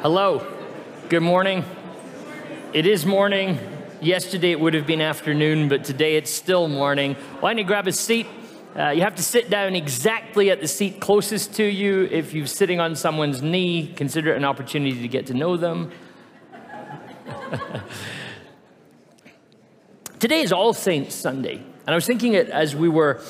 Hello. Good morning. It is morning. Yesterday it would have been afternoon, but today it's still morning. Why don't you grab a seat? Uh, you have to sit down exactly at the seat closest to you. If you're sitting on someone's knee, consider it an opportunity to get to know them. today is All Saints Sunday, and I was thinking it as we were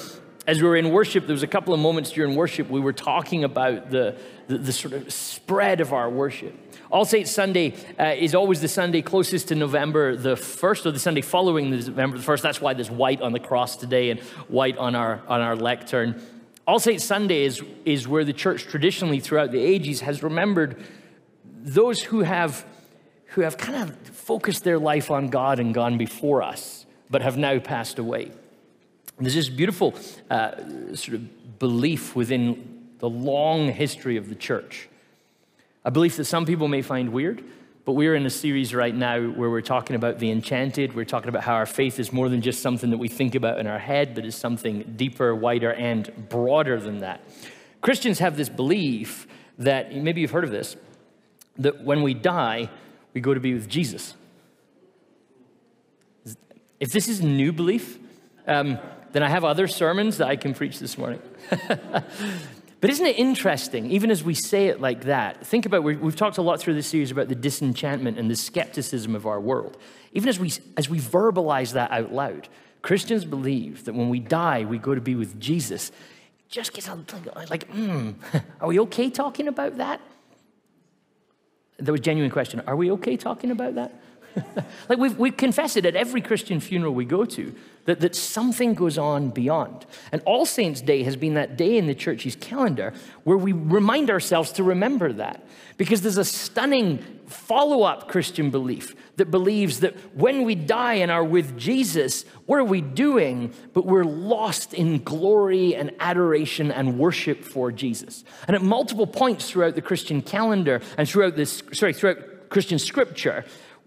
as we were in worship, there was a couple of moments during worship we were talking about the, the, the sort of spread of our worship. All Saints Sunday uh, is always the Sunday closest to November the 1st, or the Sunday following November the 1st. That's why there's white on the cross today and white on our, on our lectern. All Saints Sunday is, is where the church traditionally throughout the ages has remembered those who have, who have kind of focused their life on God and gone before us, but have now passed away. There's this beautiful uh, sort of belief within the long history of the church. A belief that some people may find weird, but we're in a series right now where we're talking about the enchanted. We're talking about how our faith is more than just something that we think about in our head, but is something deeper, wider, and broader than that. Christians have this belief that, maybe you've heard of this, that when we die, we go to be with Jesus. If this is new belief, um, then I have other sermons that I can preach this morning. but isn't it interesting, even as we say it like that? Think about, we've talked a lot through this series about the disenchantment and the skepticism of our world. Even as we, as we verbalize that out loud, Christians believe that when we die, we go to be with Jesus. Just gets like, hmm, are we okay talking about that? That was a genuine question. Are we okay talking about that? like we've, we confess it at every Christian funeral we go to, that, that something goes on beyond. And All Saints' Day has been that day in the church's calendar where we remind ourselves to remember that. Because there's a stunning follow up Christian belief that believes that when we die and are with Jesus, what are we doing? But we're lost in glory and adoration and worship for Jesus. And at multiple points throughout the Christian calendar and throughout this, sorry, throughout Christian scripture,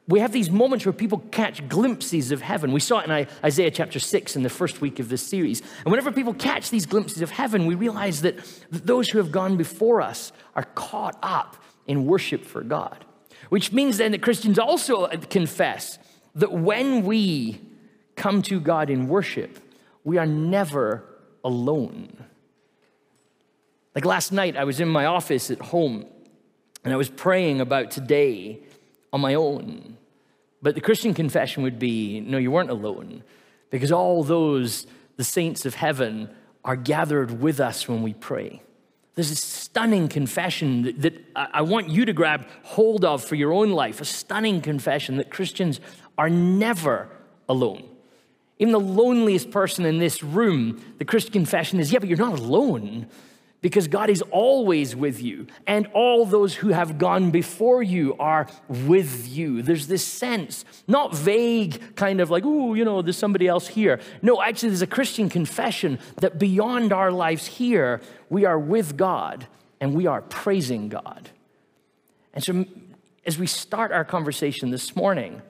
we have these moments where people catch glimpses of heaven. We saw it in Isaiah chapter 6 in the first week of this series. And whenever people catch these glimpses of heaven, we realize that those who have gone before us are caught up in worship for God. Which means then that Christians also uh, confess that when we come to God in worship, we are never alone. Like last night, I was in my office at home and I was praying about today on my own. But the Christian confession would be no, you weren't alone, because all those, the saints of heaven, are gathered with us when we pray. There's a stunning confession that, that I want you to grab hold of for your own life, a stunning confession that Christians are never alone. Even the loneliest person in this room, the Christian confession is, yeah, but you're not alone because God is always with you, and all those who have gone before you are with you. There's this sense, not vague, kind of like, oh, you know, there's somebody else here. No, actually, there's a Christian confession that beyond our lives here, we are with God and we are praising God. And so, as we start our conversation this morning,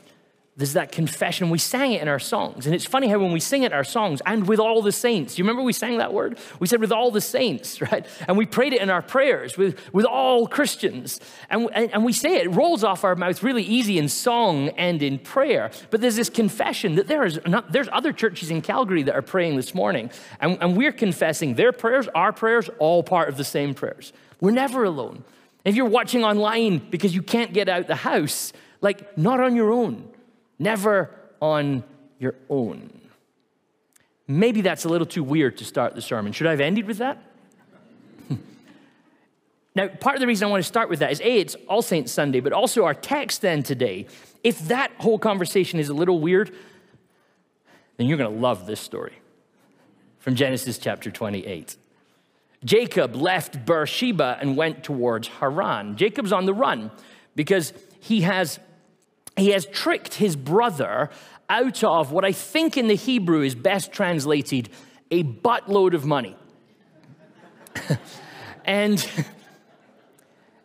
there's that confession. We sang it in our songs. And it's funny how when we sing it, our songs, and with all the saints, you remember we sang that word? We said with all the saints, right? And we prayed it in our prayers with, with all Christians. And, and, and we say it, it rolls off our mouth really easy in song and in prayer. But there's this confession that there is not, there's other churches in Calgary that are praying this morning. And, and we're confessing their prayers, our prayers, all part of the same prayers. We're never alone. If you're watching online because you can't get out the house, like, not on your own never on your own. Maybe that's a little too weird to start the sermon. Should I have ended with that? now, part of the reason I want to start with that is A, it's All Saints Sunday, but also our text then today. If that whole conversation is a little weird, then you're going to love this story from Genesis chapter 28. Jacob left Beersheba and went towards Haran. Jacob's on the run because he has he has tricked his brother out of what I think in the Hebrew is best translated a buttload of money. and,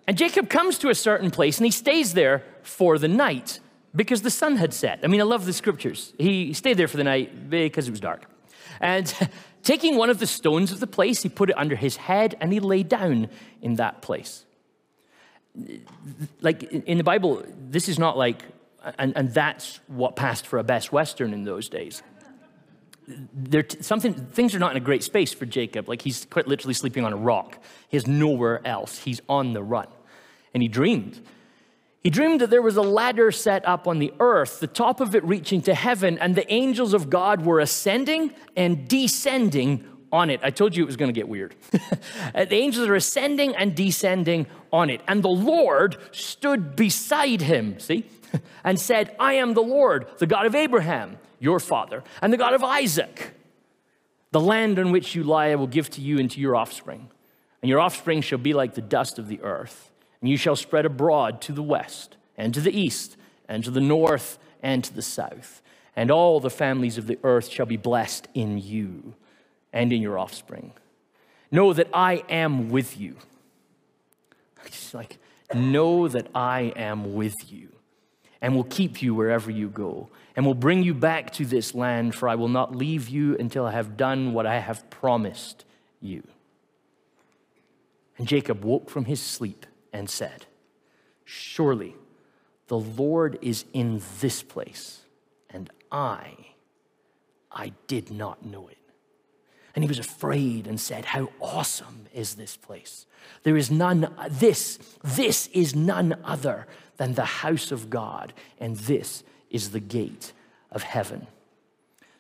and Jacob comes to a certain place and he stays there for the night because the sun had set. I mean, I love the scriptures. He stayed there for the night because it was dark. And taking one of the stones of the place, he put it under his head and he lay down in that place. like in the Bible, this is not like, and, and that's what passed for a best Western in those days. There, something, things are not in a great space for Jacob. Like he's quite literally sleeping on a rock. He has nowhere else. He's on the run. And he dreamed. He dreamed that there was a ladder set up on the earth, the top of it reaching to heaven, and the angels of God were ascending and descending on it. I told you it was going to get weird. the angels are ascending and descending on it. And the Lord stood beside him, see, and said, I am the Lord, the God of Abraham, your father, and the God of Isaac. The land on which you lie I will give to you and to your offspring. And your offspring shall be like the dust of the earth. And you shall spread abroad to the west, and to the east, and to the north, and to the south. And all the families of the earth shall be blessed in you and in your offspring. Know that I am with you. Just like, know that I am with you and will keep you wherever you go and will bring you back to this land, for I will not leave you until I have done what I have promised you. And Jacob woke from his sleep and said, Surely the Lord is in this place, and I, I did not know it. And he was afraid and said, How awesome is this place! There is none, this, this is none other than the house of God, and this is the gate of heaven.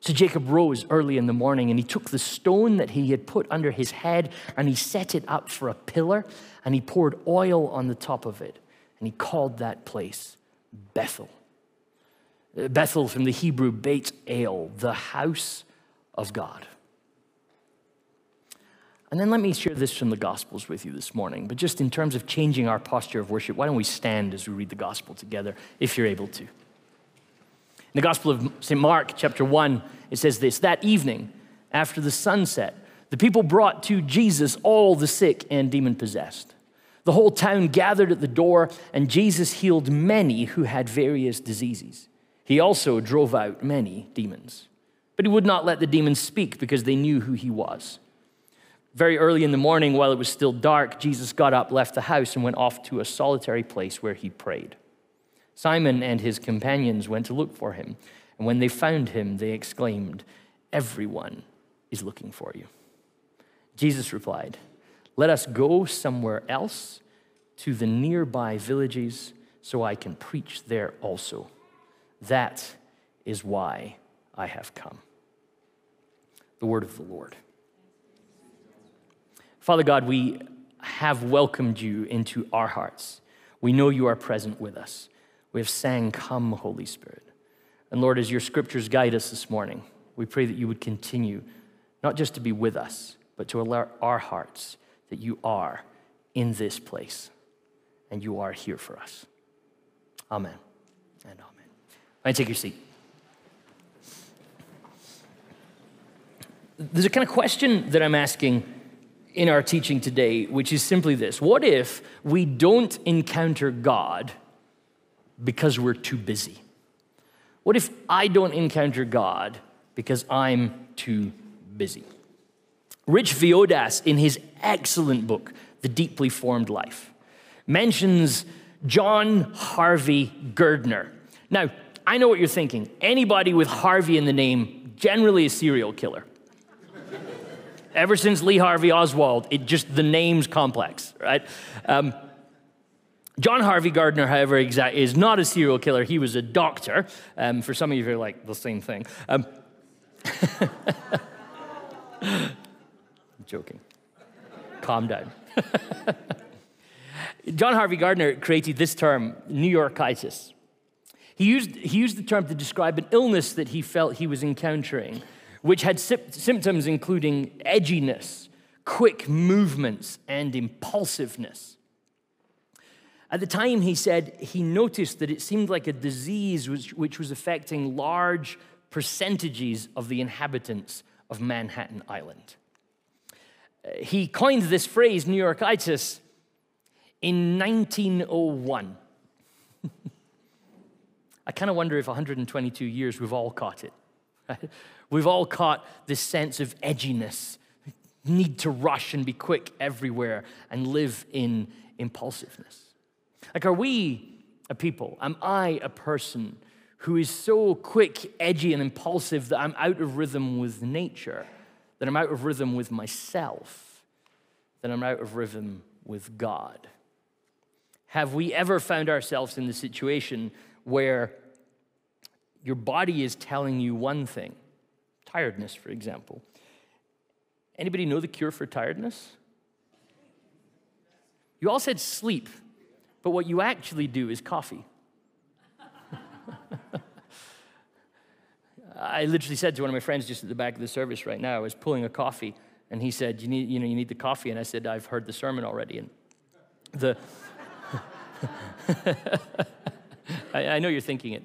So Jacob rose early in the morning and he took the stone that he had put under his head and he set it up for a pillar and he poured oil on the top of it and he called that place Bethel. Uh, Bethel from the Hebrew Beit El, the house of God. And then let me share this from the Gospels with you this morning. But just in terms of changing our posture of worship, why don't we stand as we read the Gospel together, if you're able to? In the Gospel of St. Mark, chapter 1, it says this That evening, after the sunset, the people brought to Jesus all the sick and demon possessed. The whole town gathered at the door, and Jesus healed many who had various diseases. He also drove out many demons. But he would not let the demons speak because they knew who he was. Very early in the morning, while it was still dark, Jesus got up, left the house, and went off to a solitary place where he prayed. Simon and his companions went to look for him, and when they found him, they exclaimed, Everyone is looking for you. Jesus replied, Let us go somewhere else to the nearby villages so I can preach there also. That is why I have come. The word of the Lord. Father God, we have welcomed you into our hearts. We know you are present with us. We have sang, Come, Holy Spirit. And Lord, as your scriptures guide us this morning, we pray that you would continue not just to be with us, but to alert our hearts that you are in this place and you are here for us. Amen and amen. I take your seat. There's a kind of question that I'm asking in our teaching today, which is simply this What if we don't encounter God because we're too busy? What if I don't encounter God because I'm too busy? Rich Villodas, in his excellent book, The Deeply Formed Life, mentions John Harvey Girdner. Now, I know what you're thinking. Anybody with Harvey in the name, generally a serial killer. Ever since Lee Harvey Oswald, it just the name's complex, right? Um, John Harvey Girdner, however, is not a serial killer. He was a doctor. Um, for some of you, you're like the same thing. Um, joking. Calm down. John Harvey Girdner created this term, New Yorkitis. He used, he used the term to describe an illness that he felt he was encountering which had symptoms including edginess, quick movements, and impulsiveness. At the time, he said he noticed that it seemed like a disease which, which was affecting large percentages of the inhabitants of Manhattan Island. Uh, he coined this phrase, New Yorkitis, in 1901. I kind of wonder if 122 years we've all caught it. We've all caught this sense of edginess, need to rush and be quick everywhere and live in impulsiveness. Like, are we a people? Am I a person who is so quick, edgy, and impulsive that I'm out of rhythm with nature, that I'm out of rhythm with myself, that I'm out of rhythm with God? Have we ever found ourselves in the situation where your body is telling you one thing, tiredness, for example? Anybody know the cure for tiredness? You all said sleep, but what you actually do is coffee. I literally said to one of my friends just at the back of the service right now, I was pulling a coffee, and he said, You need, you know, you need the coffee. And I said, I've heard the sermon already. And the I, I, know you're thinking it.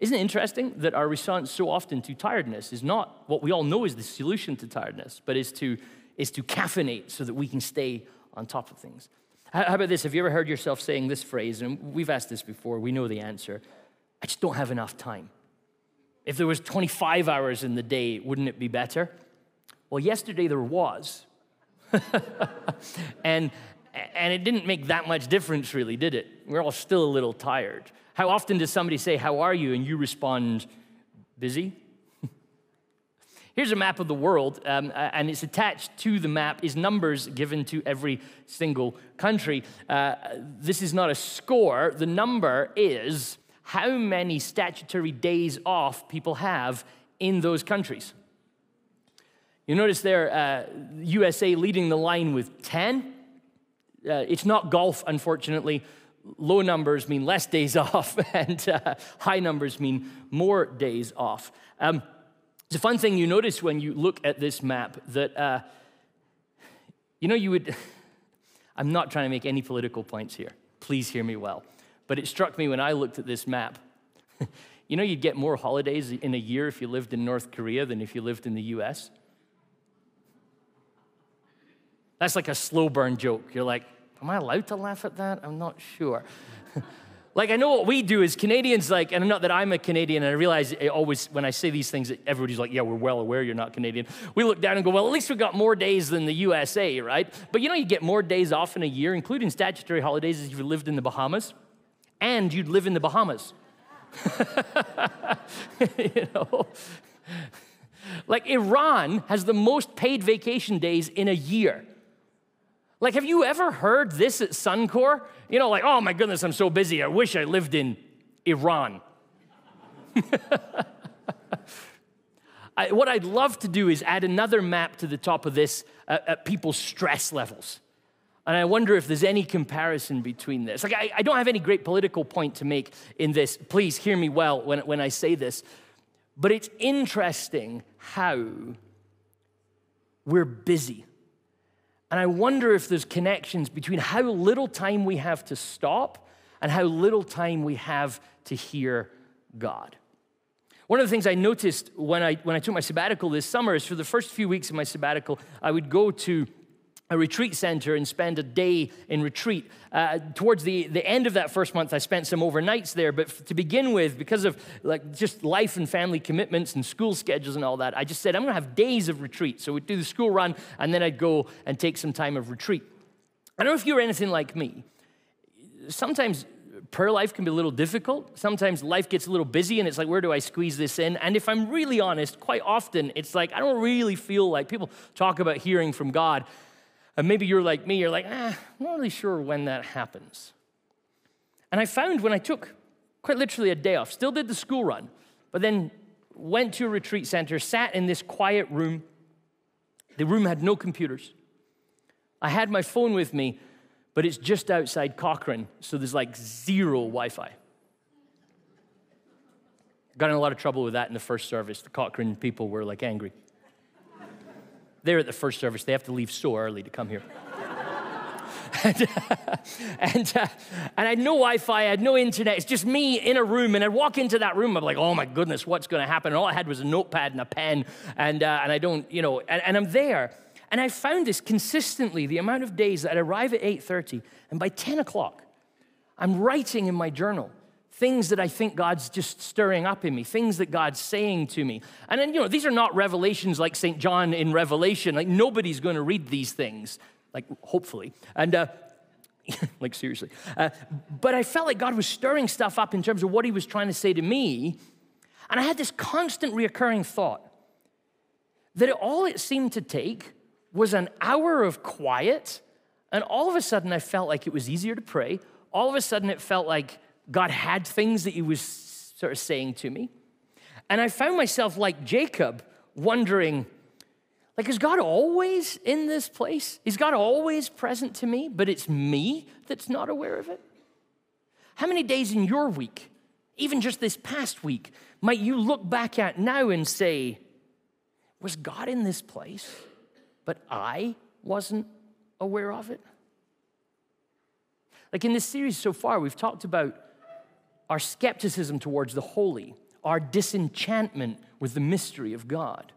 Isn't it interesting that our response so often to tiredness is not what we all know is the solution to tiredness, but is to, is to caffeinate so that we can stay on top of things? How, how about this? Have you ever heard yourself saying this phrase? And we've asked this before, we know the answer. I just don't have enough time. If there was 25 hours in the day, wouldn't it be better? Well, yesterday there was. and, and it didn't make that much difference, really, did it? We're all still a little tired. How often does somebody say, How are you? and you respond, Busy? Here's a map of the world, um, and it's attached to the map is numbers given to every single country. Uh, this is not a score. The number is how many statutory days off people have in those countries. You notice there, uh, USA leading the line with 10. Uh, it's not golf, unfortunately. Low numbers mean less days off, and uh, high numbers mean more days off. Um, it's a fun thing you notice when you look at this map that, uh, you know, you would. I'm not trying to make any political points here. Please hear me well. But it struck me when I looked at this map. you know, you'd get more holidays in a year if you lived in North Korea than if you lived in the US. That's like a slow burn joke. You're like, am I allowed to laugh at that? I'm not sure. Like, I know what we do as Canadians, like, and not that I'm a Canadian, and I realize I always, when I say these things, everybody's like, yeah, we're well aware you're not Canadian. We look down and go, well, at least we got more days than the USA, right? But you know, you get more days off in a year, including statutory holidays, if you lived in the Bahamas, and you'd live in the Bahamas. you know? Like, Iran has the most paid vacation days in a year. Like, have you ever heard this at Suncor? You know, like, oh my goodness, I'm so busy. I wish I lived in Iran. I, what I'd love to do is add another map to the top of this at people's stress levels. And I wonder if there's any comparison between this. Like, I, I, don't have any great political point to make in this. Please hear me well when, when I say this. But it's interesting how we're busy and I wonder if there's connections between how little time we have to stop and how little time we have to hear God. One of the things I noticed when I, when I took my sabbatical this summer is for the first few weeks of my sabbatical, I would go to a retreat center and spend a day in retreat. Uh, towards the, the end of that first month, I spent some overnights there. But to begin with, because of like just life and family commitments and school schedules and all that, I just said I'm going to have days of retreat. So we'd do the school run, and then I'd go and take some time of retreat. I don't know if you're anything like me. Sometimes prayer life can be a little difficult. Sometimes life gets a little busy, and it's like, where do I squeeze this in? And if I'm really honest, quite often it's like I don't really feel like people talk about hearing from God. And maybe you're like me, you're like, ah, I'm not really sure when that happens. And I found when I took quite literally a day off, still did the school run, but then went to a retreat center, sat in this quiet room. The room had no computers. I had my phone with me, but it's just outside Cochrane, so there's like zero Wi Fi. Got in a lot of trouble with that in the first service. The Cochrane people were like angry. They're at the first service. They have to leave so early to come here. and, and, uh, and I had no Wi Fi, I had no internet. It's just me in a room. And I'd walk into that room, I'm like, oh my goodness, what's going to happen? And all I had was a notepad and a pen. And, uh, and I don't, you know, and, and I'm there. And I found this consistently the amount of days that I'd arrive at 8:30, and by 10 o'clock, I'm writing in my journal things that I think God's just stirring up in me, things that God's saying to me. And then, you know, these are not revelations like St. John in Revelation. Like, nobody's going to read these things, like, hopefully. And, uh, like, seriously. Uh, but I felt like God was stirring stuff up in terms of what He was trying to say to me. And I had this constant reoccurring thought that all it seemed to take was an hour of quiet. And all of a sudden, I felt like it was easier to pray. All of a sudden, it felt like God had things that He was sort of saying to me. And I found myself like Jacob, wondering, like, is God always in this place? Is God always present to me, but it's me that's not aware of it? How many days in your week, even just this past week, might you look back at now and say, was God in this place, but I wasn't aware of it? Like in this series so far, we've talked about our skepticism towards the holy, our disenchantment with the mystery of God.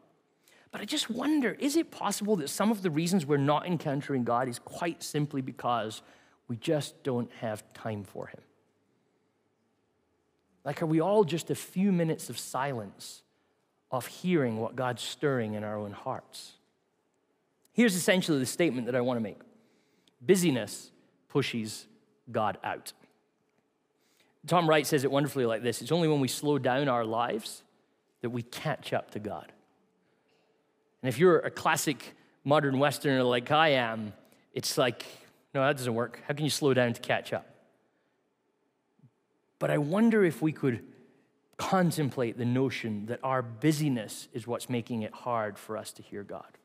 But I just wonder is it possible that some of the reasons we're not encountering God is quite simply because we just don't have time for Him? Like, are we all just a few minutes of silence of hearing what God's stirring in our own hearts? Here's essentially the statement that I want to make busyness pushes God out. Tom Wright says it wonderfully like this it's only when we slow down our lives that we catch up to God. And if you're a classic modern Westerner like I am, it's like, no, that doesn't work. How can you slow down to catch up? But I wonder if we could contemplate the notion that our busyness is what's making it hard for us to hear God.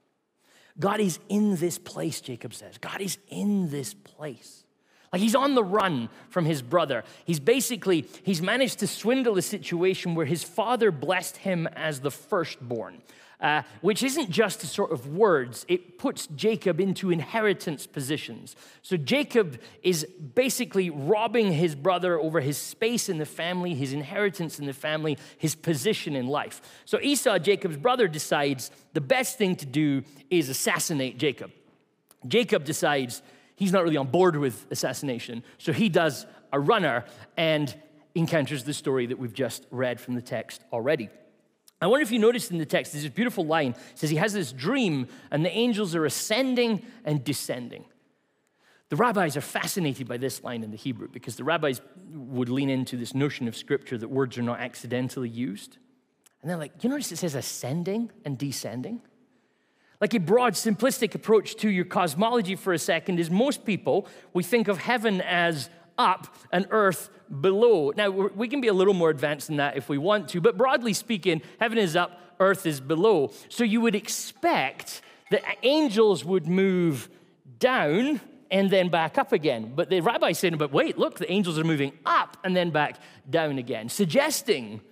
God is in this place, Jacob says. God is in this place. Like he's on the run from his brother. He's basically, he's managed to swindle a situation where his father blessed him as the firstborn. Uh, which isn't just a sort of words, it puts Jacob into inheritance positions. So Jacob is basically robbing his brother over his space in the family, his inheritance in the family, his position in life. So Esau, Jacob's brother, decides the best thing to do is assassinate Jacob. Jacob decides he's not really on board with assassination. So he does a runner and encounters the story that we've just read from the text already. I wonder if you noticed in the text, there's this beautiful line. It says he has this dream, and the angels are ascending and descending. The rabbis are fascinated by this line in the Hebrew because the rabbis would lean into this notion of scripture that words are not accidentally used. And they're like, you notice it says ascending and descending? Like a broad, simplistic approach to your cosmology for a second is most people, we think of heaven as up and earth below. Now, we can be a little more advanced than that if we want to, but broadly speaking, heaven is up, earth is below. So you would expect that angels would move down and then back up again. But the rabbi said, but wait, look, the angels are moving up and then back down again, suggesting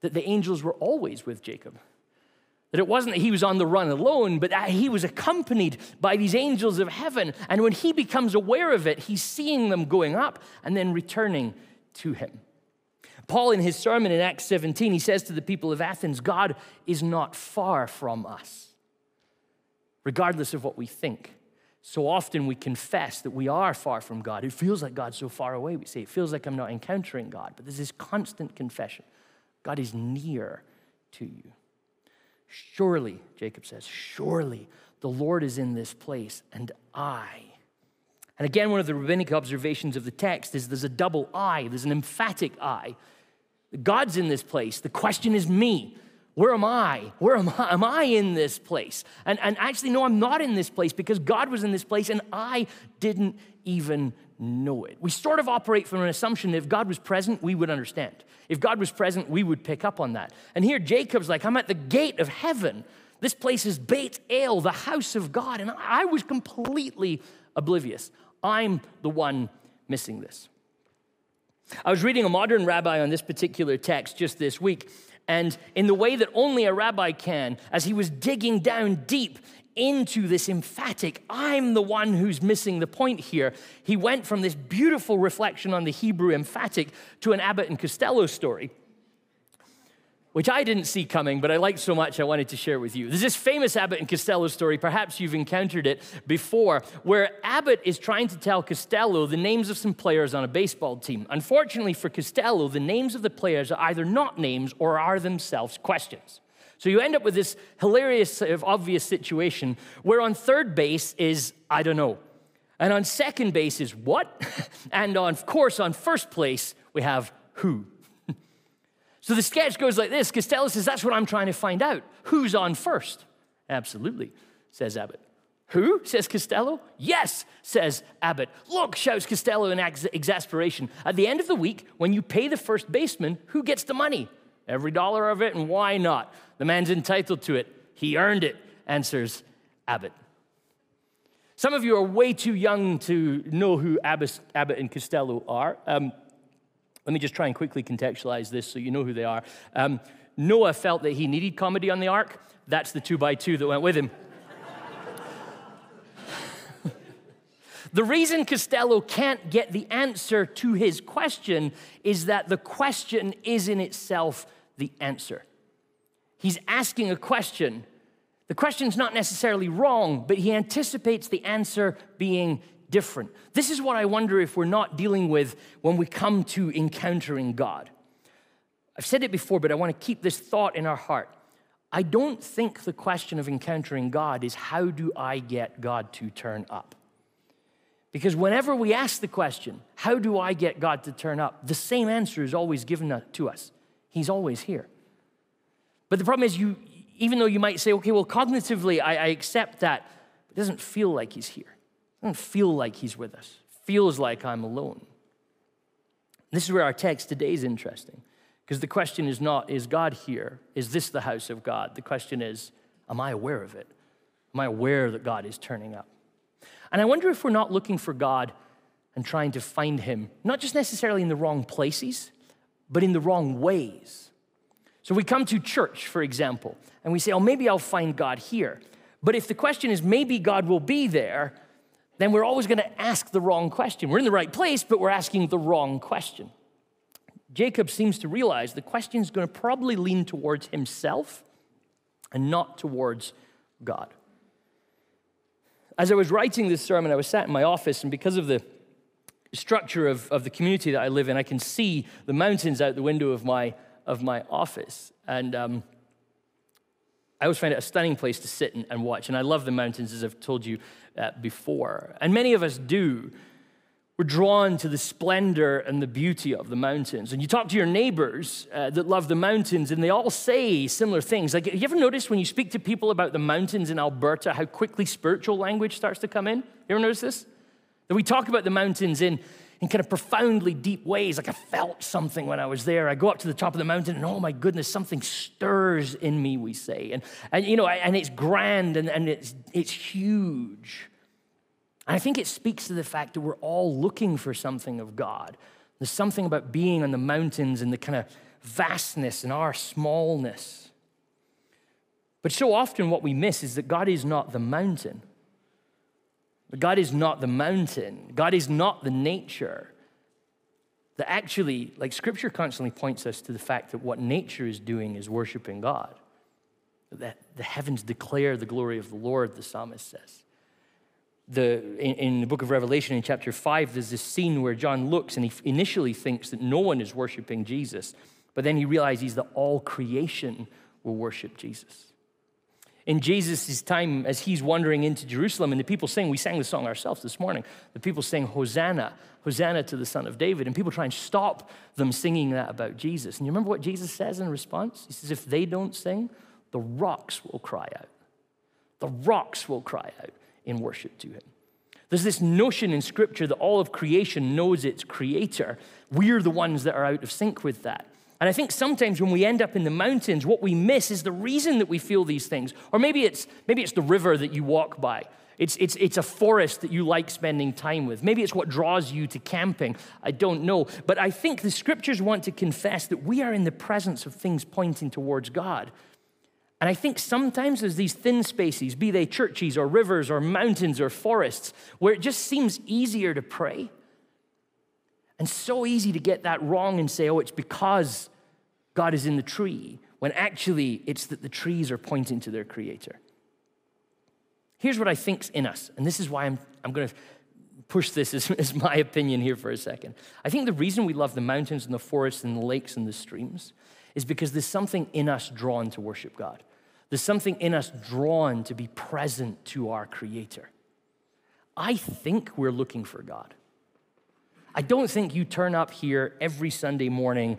that the angels were always with Jacob. That it wasn't that he was on the run alone, but that he was accompanied by these angels of heaven. And when he becomes aware of it, he's seeing them going up and then returning to him. Paul, in his sermon in Acts 17, he says to the people of Athens, God is not far from us, regardless of what we think. So often we confess that we are far from God. It feels like God's so far away. We say, It feels like I'm not encountering God. But there's this constant confession God is near to you. Surely, Jacob says, surely the Lord is in this place, and I. And again, one of the rabbinic observations of the text is there's a double I, there's an emphatic I. God's in this place. The question is me. Where am I? Where am I? Am I in this place? And, and actually, no, I'm not in this place because God was in this place and I didn't even know it. We sort of operate from an assumption that if God was present, we would understand. If God was present, we would pick up on that. And here Jacob's like, I'm at the gate of heaven. This place is Beit El, the house of God. And I was completely oblivious. I'm the one missing this. I was reading a modern rabbi on this particular text just this week, and in the way that only a rabbi can, as he was digging down deep into this emphatic, I'm the one who's missing the point here. He went from this beautiful reflection on the Hebrew emphatic to an Abbott and Costello story, which I didn't see coming, but I liked so much I wanted to share with you. There's this famous Abbott and Costello story, perhaps you've encountered it before, where Abbott is trying to tell Costello the names of some players on a baseball team. Unfortunately for Costello, the names of the players are either not names or are themselves questions. So you end up with this hilarious, obvious situation where on third base is, I don't know. And on second base is what? and on, of course, on first place, we have who. so the sketch goes like this Costello says, That's what I'm trying to find out. Who's on first? Absolutely, says Abbott. Who? says Costello. Yes, says Abbott. Look, shouts Costello in ex- exasperation. At the end of the week, when you pay the first baseman, who gets the money? Every dollar of it, and why not? The man's entitled to it. He earned it, answers Abbott. Some of you are way too young to know who Abbott, and Costello are. Um, let me just try and quickly contextualize this so you know who they are. Um, Noah felt that he needed comedy on the ark. That's the two by two that went with him. the reason Costello can't get the answer to his question is that the question is in itself the answer. He's asking a question the question's not necessarily wrong, but he anticipates the answer being different. This is what I wonder if we're not dealing with when we come to encountering God. I've said it before, but I want to keep this thought in our heart. I don't think the question of encountering God is how do I get God to turn up? Because whenever we ask the question, how do I get God to turn up? The same answer is always given to us. He's always here. But the problem is, you, even though you might say, okay, well, cognitively, I, I accept that, it doesn't feel like he's here. It doesn't feel like he's with us. It feels like I'm alone. This is where our text today is interesting. Because the question is not, is God here? Is this the house of God? The question is, am I aware of it? Am I aware that God is turning up? And I wonder if we're not looking for God and trying to find Him, not just necessarily in the wrong places, but in the wrong ways. So we come to church, for example, and we say, oh, maybe I'll find God here. But if the question is, maybe God will be there, then we're always going to ask the wrong question. We're in the right place, but we're asking the wrong question. Jacob seems to realize the question is going to probably lean towards himself and not towards God. As I was writing this sermon, I was sat in my office, and because of the structure of, of the community that I live in, I can see the mountains out the window of my of my office. And um, I always find it a stunning place to sit and, and, watch. And I love the mountains, as I've told you uh, before. And many of us do. We're drawn to the splendor and the beauty of the mountains. And you talk to your neighbors uh, that love the mountains, and they all say similar things. Like, have you ever notice when you speak to people about the mountains in Alberta, how quickly spiritual language starts to come in? You ever notice this? That we talk about the mountains in in kind of profoundly deep ways. Like I felt something when I was there. I go up to the top of the mountain and oh my goodness, something stirs in me, we say. And, and you know, and it's grand and, and it's, it's huge. And I think it speaks to the fact that we're all looking for something of God. There's something about being on the mountains and the kind of vastness and our smallness. But so often what we miss is that God is not the mountain. But God is not the mountain, God is not the nature. That actually, like scripture constantly points us to the fact that what nature is doing is worshiping God. That the heavens declare the glory of the Lord, the psalmist says. The, in, in the book of Revelation, in chapter 5, there's this scene where John looks and he initially thinks that no one is worshiping Jesus, but then he realizes that all creation will worship Jesus in Jesus' time as he's wandering into Jerusalem, and the people sing, we sang the song ourselves this morning. The people sing, Hosanna, Hosanna to the Son of David. And people try and stop them singing that about Jesus. And you remember what Jesus says in response? He says, If they don't sing, the rocks will cry out. The rocks will cry out in worship to him. There's this notion in Scripture that all of creation knows its creator. We're the ones that are out of sync with that. And I think sometimes when we end up in the mountains, what we miss is the reason that we feel these things. Or maybe it's, maybe it's the river that you walk by. It's, it's, it's a forest that you like spending time with. Maybe it's what draws you to camping. I don't know. But I think the scriptures want to confess that we are in the presence of things pointing towards God. And I think sometimes there's these thin spaces, be they churches or rivers or mountains or forests, where it just seems easier to pray and so easy to get that wrong and say, oh, it's because God is in the tree, when actually it's that the trees are pointing to their creator. Here's what I think's in us, and this is why I'm, I'm going to push this as, as my opinion here for a second. I think the reason we love the mountains and the forests and the lakes and the streams is because there's something in us drawn to worship God. There's something in us drawn to be present to our Creator. I think we're looking for God. I don't think you turn up here every Sunday morning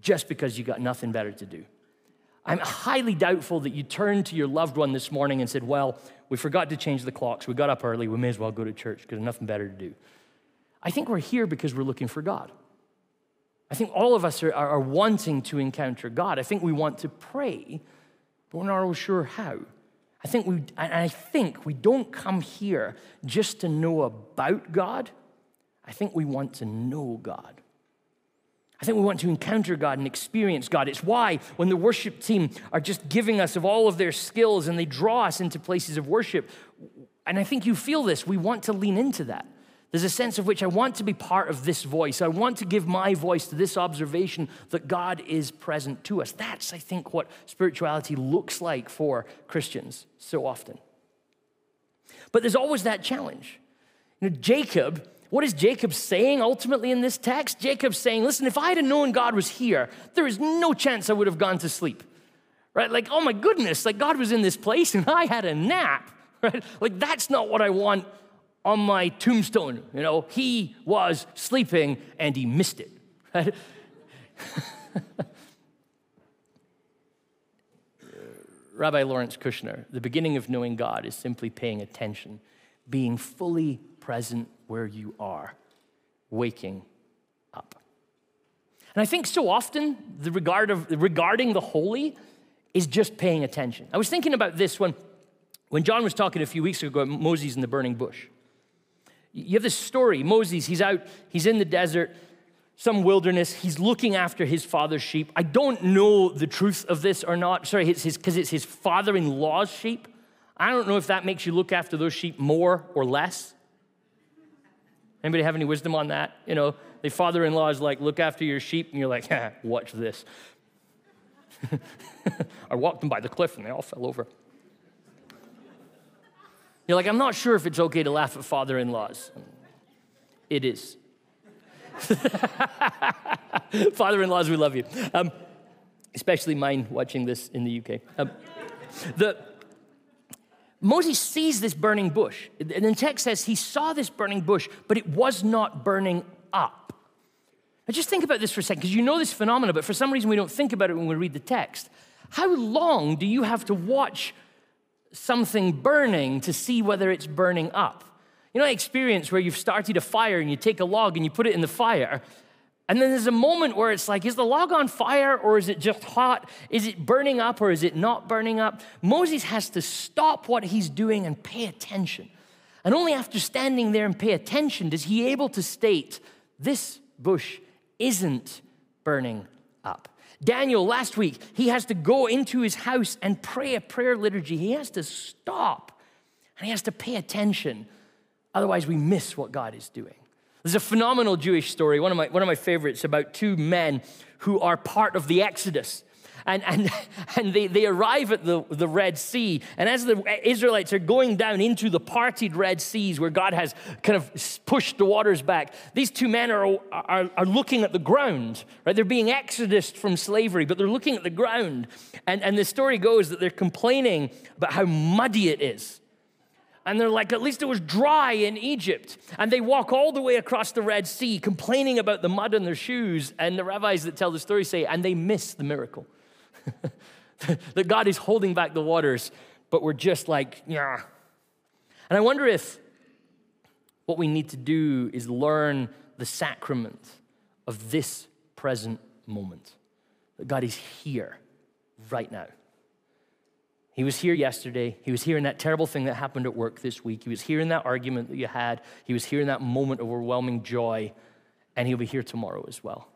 just because you got nothing better to do. I'm highly doubtful that you turned to your loved one this morning and said, Well, we forgot to change the clocks. We got up early. We may as well go to church because nothing better to do. I think we're here because we're looking for God. I think all of us are, are, wanting to encounter God. I think we want to pray, but we're not always sure how. I think we, I think we don't come here just to know about God. I think we want to know God. I think we want to encounter God and experience God. It's why when the worship team are just giving us of all of their skills and they draw us into places of worship, and I think you feel this, we want to lean into that. There's a sense of which I want to be part of this voice. I want to give my voice to this observation that God is present to us. That's, I think, what spirituality looks like for Christians so often. But there's always that challenge. You know, Jacob what is Jacob saying ultimately in this text? Jacob's saying, listen, if I had known God was here, there is no chance I would have gone to sleep. Right? Like, oh my goodness, like God was in this place and I had a nap. Right? Like, that's not what I want on my tombstone. You know, he was sleeping and he missed it. Right? Rabbi Lawrence Kushner, the beginning of knowing God is simply paying attention, being fully present where you are, waking up. And I think so often the regard of, regarding the holy is just paying attention. I was thinking about this when, when John was talking a few weeks ago about Moses in the burning bush. You have this story Moses, he's out, he's in the desert, some wilderness, he's looking after his father's sheep. I don't know the truth of this or not. Sorry, because it's, his, it's his father in law's sheep. I don't know if that makes you look after those sheep more or less. Anybody have any wisdom on that? You know, the father-in-law is like, look after your sheep, and you're like, watch this. I walked them by the cliff and they all fell over. You're like, I'm not sure if it's okay to laugh at father-in-laws. It is. father-in-laws, we love you. Um, especially mine watching this in the UK. Um, the, Moses sees this burning bush. And the text says he saw this burning bush, but it was not burning up. Now just think about this for a second, because you know this phenomenon, but for some reason we don't think about it when we read the text. How long do you have to watch something burning to see whether it's burning up? You know, experience where you've started a fire and you take a log and you put it in the fire, and then there's a moment where it's like, is the log on fire or is it just hot? Is it burning up or is it not burning up? Moses has to stop what he's doing and pay attention. And only after standing there and pay attention does he able to state, this bush isn't burning up. Daniel, last week, he has to go into his house and pray a prayer liturgy. He has to stop and he has to pay attention. Otherwise, we miss what God is doing. There's a phenomenal Jewish story, one of my, one of my favorites, about two men who are part of the Exodus. And, and, and they, they arrive at the, the Red Sea. And as the Israelites are going down into the parted Red Seas where God has kind of pushed the waters back, these two men are, are, are looking at the ground, right? They're being exodused from slavery, but they're looking at the ground. And, and the story goes that they're complaining about how muddy it is. And they're like, at least it was dry in Egypt. And they walk all the way across the Red Sea, complaining about the mud on their shoes. And the rabbis that tell the story say, and they miss the miracle. that God is holding back the waters, but we're just like, yeah. And I wonder if what we need to do is learn the sacrament of this present moment. That God is here right now. He was here yesterday. He was here in that terrible thing that happened at work this week. He was here in that argument that you had. He was here in that moment of overwhelming joy. And he'll be here tomorrow as well.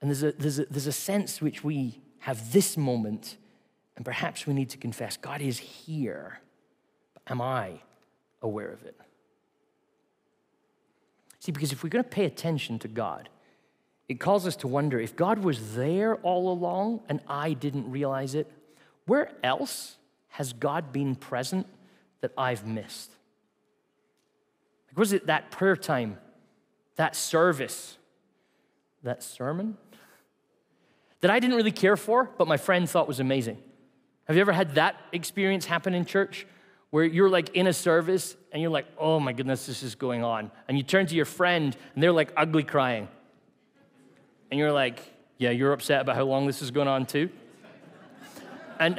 And there's a, there's a, there's a sense which we have this moment, and perhaps we need to confess God is here. But am I aware of it? See, because if we're going to pay attention to God, it calls us to wonder if God was there all along and I didn't realize it, where else has God been present that I've missed? Like, was it that prayer time, that service, that sermon that I didn't really care for, but my friend thought was amazing? Have you ever had that experience happen in church where you're like in a service and you're like, oh my goodness, this is going on. And you turn to your friend and they're like ugly crying. And you're like, yeah, you're upset about how long this is going on too? And,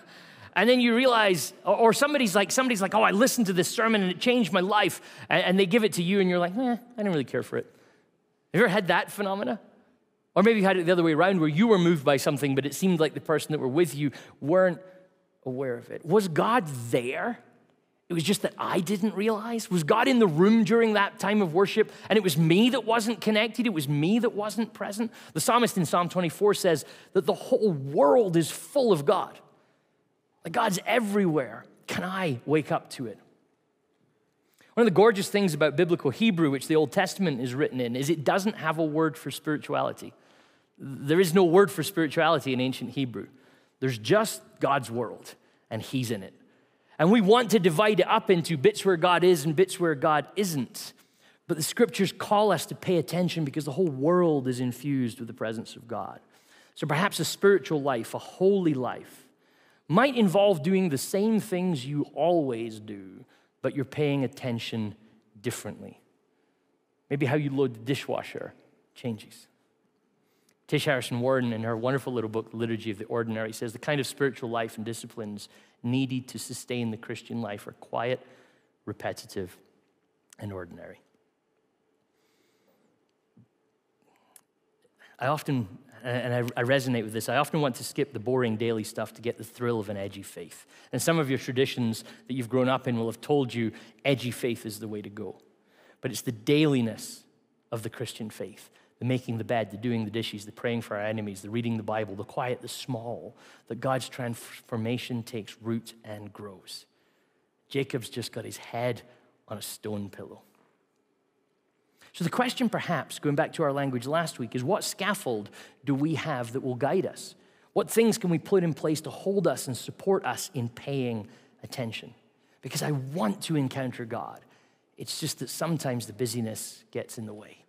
and then you realize, or somebody's like, somebody's like, oh, I listened to this sermon and it changed my life. And, they give it to you and you're like, eh, I didn't really care for it. Have you ever had that phenomena? Or maybe you had it the other way around where you were moved by something, but it seemed like the person that were with you weren't aware of it. Was God there? It was just that I didn't realize. Was God in the room during that time of worship and it was me that wasn't connected? It was me that wasn't present? The psalmist in Psalm 24 says that the whole world is full of God. Like God's everywhere. Can I wake up to it? One of the gorgeous things about biblical Hebrew, which the Old Testament is written in, is it doesn't have a word for spirituality. There is no word for spirituality in ancient Hebrew. There's just God's world, and He's in it. And we want to divide it up into bits where God is and bits where God isn't. But the scriptures call us to pay attention because the whole world is infused with the presence of God. So perhaps a spiritual life, a holy life, might involve doing the same things you always do, but you're paying attention differently. Maybe how you load the dishwasher changes. Tish Harrison Warren, in her wonderful little book, Liturgy of the Ordinary, says the kind of spiritual life and disciplines needed to sustain the Christian life are quiet, repetitive, and ordinary. I often, and I, resonate with this, I often want to skip the boring daily stuff to get the thrill of an edgy faith. And some of your traditions that you've grown up in will have told you edgy faith is the way to go. But it's the dailiness of the Christian faith the making the bed, the doing the dishes, the praying for our enemies, the reading the Bible, the quiet, the small, that God's transformation takes root and grows. Jacob's just got his head on a stone pillow. So, the question, perhaps, going back to our language last week, is what scaffold do we have that will guide us? What things can we put in place to hold us and support us in paying attention? Because I want to encounter God. It's just that sometimes the busyness gets in the way.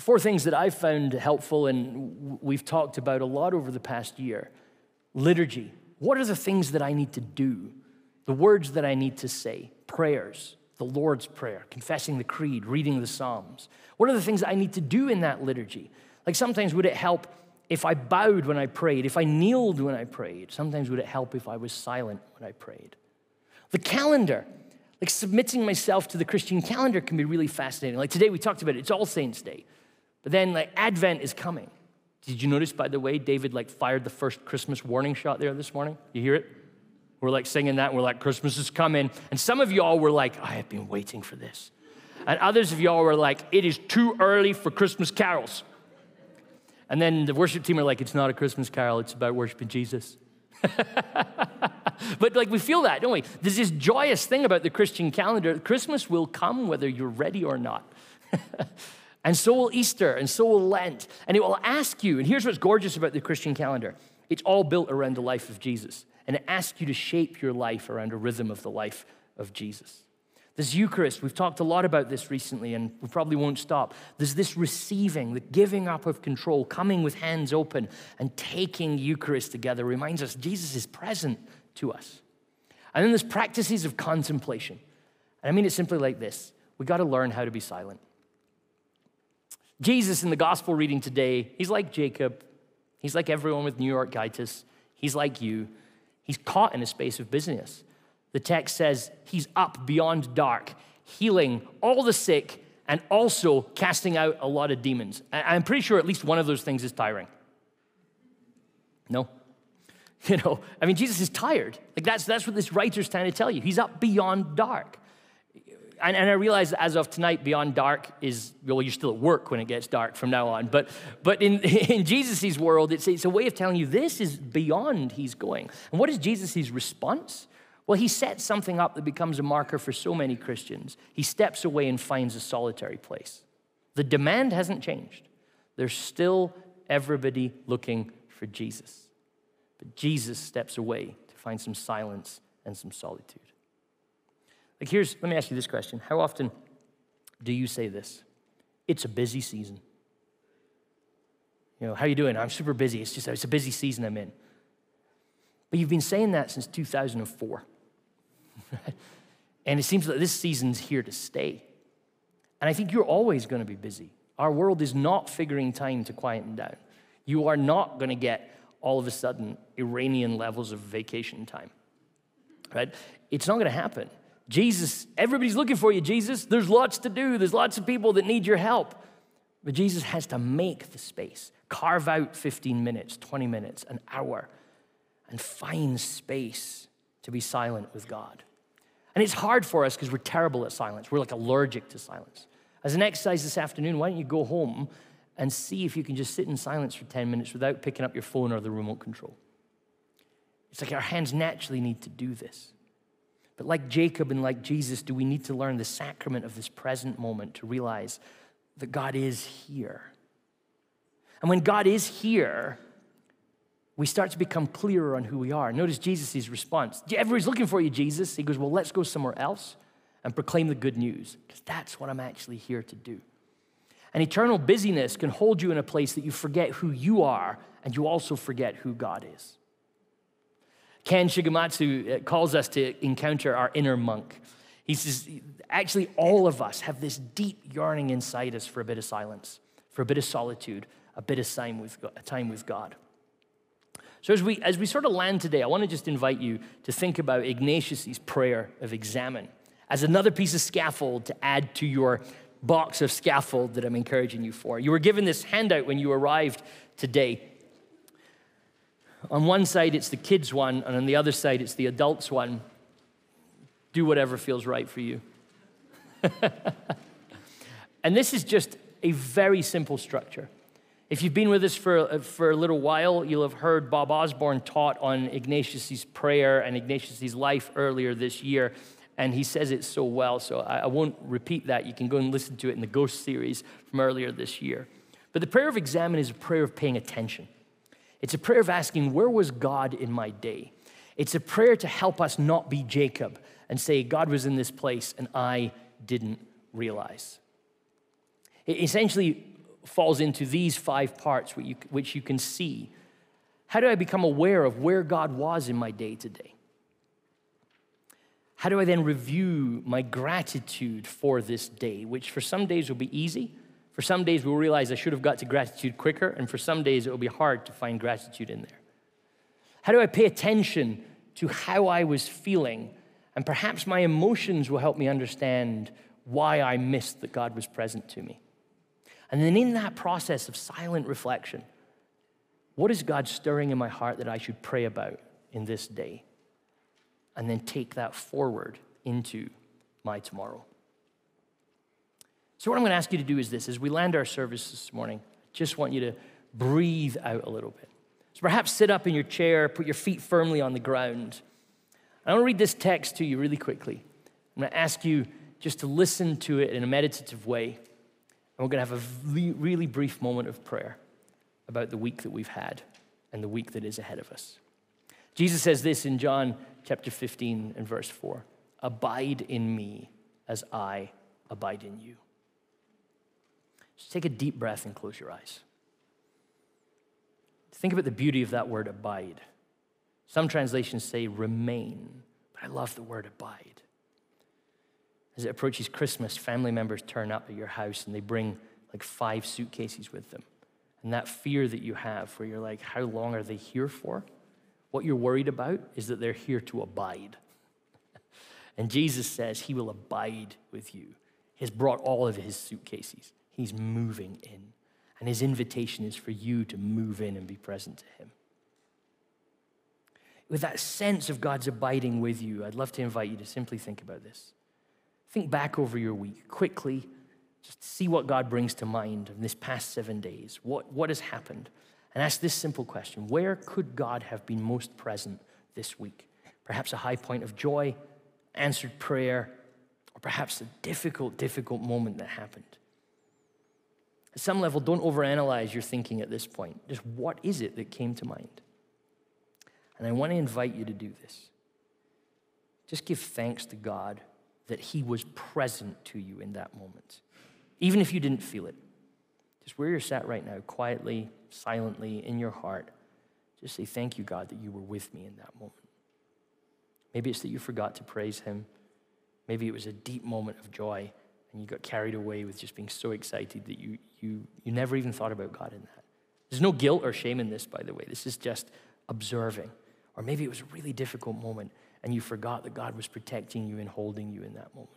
Four things that I've found helpful and we've talked about a lot over the past year liturgy. What are the things that I need to do? The words that I need to say, prayers, the Lord's Prayer, confessing the creed, reading the Psalms. What are the things that I need to do in that liturgy? Like sometimes would it help if I bowed when I prayed, if I kneeled when I prayed? Sometimes would it help if I was silent when I prayed? The calendar, like submitting myself to the Christian calendar can be really fascinating. Like today we talked about it, it's All Saints' Day. But then, like, Advent is coming. Did you notice, by the way, David, like, fired the first Christmas warning shot there this morning? You hear it? We're like singing that, and we're like, Christmas is coming. And some of y'all were like, I have been waiting for this. And others of y'all were like, it is too early for Christmas carols. And then the worship team are like, it's not a Christmas carol, it's about worshiping Jesus. but like we feel that, don't we? There's this joyous thing about the Christian calendar. Christmas will come whether you're ready or not. And so will Easter, and so will Lent. And it will ask you, and here's what's gorgeous about the Christian calendar it's all built around the life of Jesus. And it asks you to shape your life around a rhythm of the life of Jesus. This Eucharist, we've talked a lot about this recently, and we probably won't stop. There's this receiving, the giving up of control, coming with hands open, and taking Eucharist together reminds us Jesus is present to us. And then there's practices of contemplation. And I mean it simply like this we got to learn how to be silent. Jesus in the gospel reading today, he's like Jacob. He's like everyone with New York Gaitis. He's like you. He's caught in a space of business. The text says he's up beyond dark, healing all the sick and also casting out a lot of demons. I'm pretty sure at least one of those things is tiring. No? You know, I mean, Jesus is tired. Like that's, that's what this writer's trying to tell you. He's up beyond dark and, and I realize as of tonight, beyond dark is, well, you're still at work when it gets dark from now on. But, but in, in Jesus' world, it's, it's a way of telling you this is beyond he's going. And what is Jesus' response? Well, he sets something up that becomes a marker for so many Christians. He steps away and finds a solitary place. The demand hasn't changed. There's still everybody looking for Jesus. But Jesus steps away to find some silence and some solitude. Like, here's, let me ask you this question How often do you say this? It's a busy season. You know, how you doing? I'm super busy. It's just, it's a busy season I'm in. But you've been saying that since 2004. and it seems like this season's here to stay. And I think you're always going to be busy. Our world is not figuring time to quieten down. You are not going to get all of a sudden Iranian levels of vacation time. Right? It's not going to happen. Jesus, everybody's looking for you, Jesus. There's lots to do, there's lots of people that need your help. But Jesus has to make the space, carve out 15 minutes, 20 minutes, an hour, and find space to be silent with God. And it's hard for us because we're terrible at silence. We're like allergic to silence. As an exercise this afternoon, why don't you go home and see if you can just sit in silence for 10 minutes without picking up your phone or the remote control? It's like our hands naturally need to do this. But like Jacob and like Jesus, do we need to learn the sacrament of this present moment to realize that God is here? And when God is here, we start to become clearer on who we are. Notice Jesus' response. Everybody's looking for you, Jesus. He goes, Well, let's go somewhere else and proclaim the good news, because that's what I'm actually here to do. And eternal busyness can hold you in a place that you forget who you are and you also forget who God is. Ken Shigematsu uh, calls us to encounter our inner monk. He says, actually, all of us have this deep yearning inside us for a bit of silence, for a bit of solitude, a bit of time with God. Time with God. So, as we, as we sort of land today, I want to just invite you to think about Ignatius' prayer of examen as another piece of scaffold to add to your box of scaffold that I'm encouraging you for. You were given this handout when you arrived today. On one side, it's the kids' one, and on the other side, it's the adults' one. Do whatever feels right for you. and this is just a very simple structure. If you've been with us for, uh, for a little while, you'll have heard Bob Osborne taught on Ignatius' prayer and Ignatius' life earlier this year and he says it so well. So I, I won't repeat that. You can go and listen to it in the Ghost series from earlier this year. But the prayer of examen is a prayer of paying attention. It's a prayer of asking, Where was God in my day? It's a prayer to help us not be Jacob and say, God was in this place and I didn't realize. It essentially falls into these five parts which you, which you can see. How do I become aware of where God was in my day today? How do I then review my gratitude for this day, which for some days will be easy? For some days we'll realize I should have got to gratitude quicker, and for some days it will be hard to find gratitude in there. How do I pay attention to how I was feeling? And perhaps my emotions will help me understand why I missed that God was present to me. And then in that process of silent reflection, what is God stirring in my heart that I should pray about in this day? and then take that forward into my tomorrow. So, what I'm going to ask you to do is this as we land our service this morning, just want you to breathe out a little bit. So, perhaps sit up in your chair, put your feet firmly on the ground. I want to read this text to you really quickly. I'm going to ask you just to listen to it in a meditative way. And we're going to have a really brief moment of prayer about the week that we've had and the week that is ahead of us. Jesus says this in John chapter 15 and verse 4 Abide in me as I abide in you. Just take a deep breath and close your eyes. Think about the beauty of that word abide. Some translations say remain, but I love the word abide. As it approaches Christmas, family members turn up at your house and they bring like five suitcases with them. And that fear that you have, where you're like, how long are they here for? What you're worried about is that they're here to abide. And Jesus says he will abide with you. He has brought all of his suitcases. He's moving in. And his invitation is for you to move in and be present to him. With that sense of God's abiding with you, I'd love to invite you to simply think about this. Think back over your week quickly, just see what God brings to mind in this past seven days. What, what has happened? and ask this simple question Where could God have been most present this week? Perhaps a high point of joy, answered prayer, or perhaps a difficult, difficult moment that happened. At some level, don't overanalyze your thinking at this point. Just what is it that came to mind? And I want to invite you to do this. Just give thanks to God that He was present to you in that moment, even if you didn't feel it. Just where you're sat right now, quietly, silently, in your heart, just say, Thank you, God, that you were with me in that moment. Maybe it's that you forgot to praise Him. Maybe it was a deep moment of joy and you got carried away with just being so excited that you, you, you never even thought about God in that. There's no guilt or shame in this, by the way. This is just observing. Or maybe it was a really difficult moment and you forgot that God was protecting you and holding you in that moment.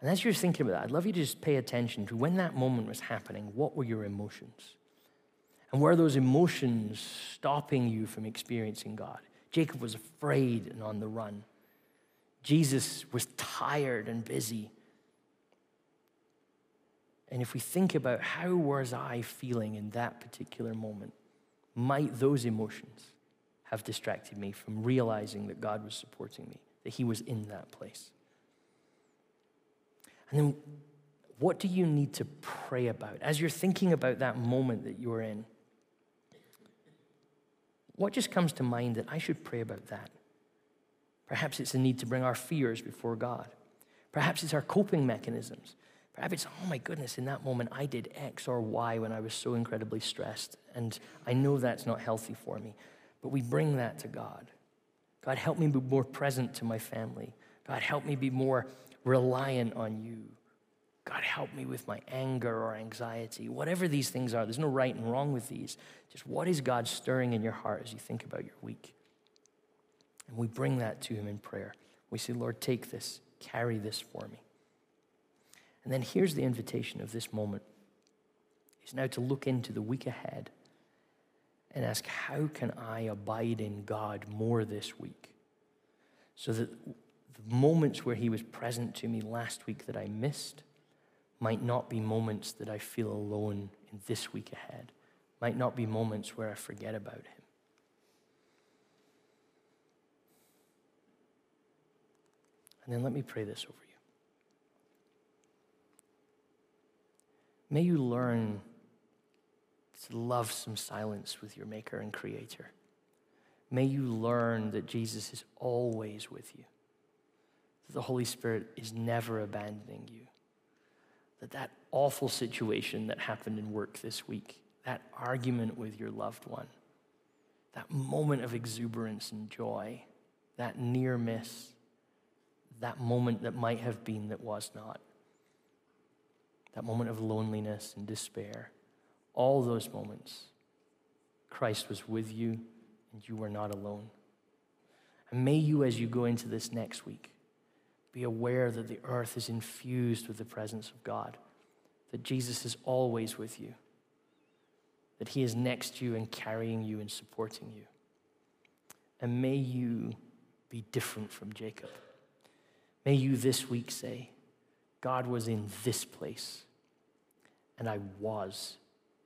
And as you're thinking about that, I'd love you to just pay attention to when that moment was happening, what were your emotions? And were those emotions stopping you from experiencing God? Jacob was afraid and on the run. Jesus was tired and busy. And if we think about how was I feeling in that particular moment, might those emotions have distracted me from realizing that God was supporting me, that He was in that place? And then what do you need to pray about as you're thinking about that moment that you're in? What just comes to mind that I should pray about that? Perhaps it's a need to bring our fears before God. Perhaps it's our coping mechanisms. Perhaps it's, oh my goodness, in that moment I did X or Y when I was so incredibly stressed, and I know that's not healthy for me. But we bring that to God. God, help me be more present to my family. God, help me be more reliant on you. God, help me with my anger or anxiety. Whatever these things are, there's no right and wrong with these. Just what is God stirring in your heart as you think about your week? And we bring that to Him in prayer. We say, Lord, take this, carry this for me. And then here's the invitation of this moment is now to look into the week ahead and ask, how can I abide in God more this week? So that the moments where He was present to me last week that I missed might not be moments that I feel alone in this week ahead, might not be moments where I forget about Him. And then let me pray this over you. May you learn to love some silence with your Maker and Creator. May you learn that Jesus is always with you, that the Holy Spirit is never abandoning you, that that awful situation that happened in work this week, that argument with your loved one, that moment of exuberance and joy, that near miss, that moment that might have been that was not, that moment of loneliness and despair, all those moments, Christ was with you and you were not alone. And may you, as you go into this next week, be aware that the earth is infused with the presence of God, that Jesus is always with you, that he is next to you and carrying you and supporting you. And may you be different from Jacob. May you this week say, God was in this place, and I was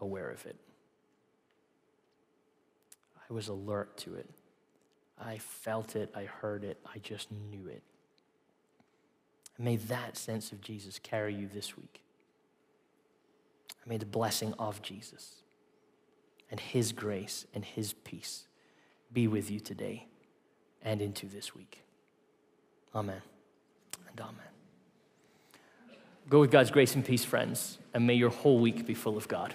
aware of it. I was alert to it. I felt it, I heard it, I just knew it. May that sense of Jesus carry you this week. May the blessing of Jesus and His grace and His peace be with you today and into this week. Amen and amen. Go with God's grace and peace, friends, and may your whole week be full of God.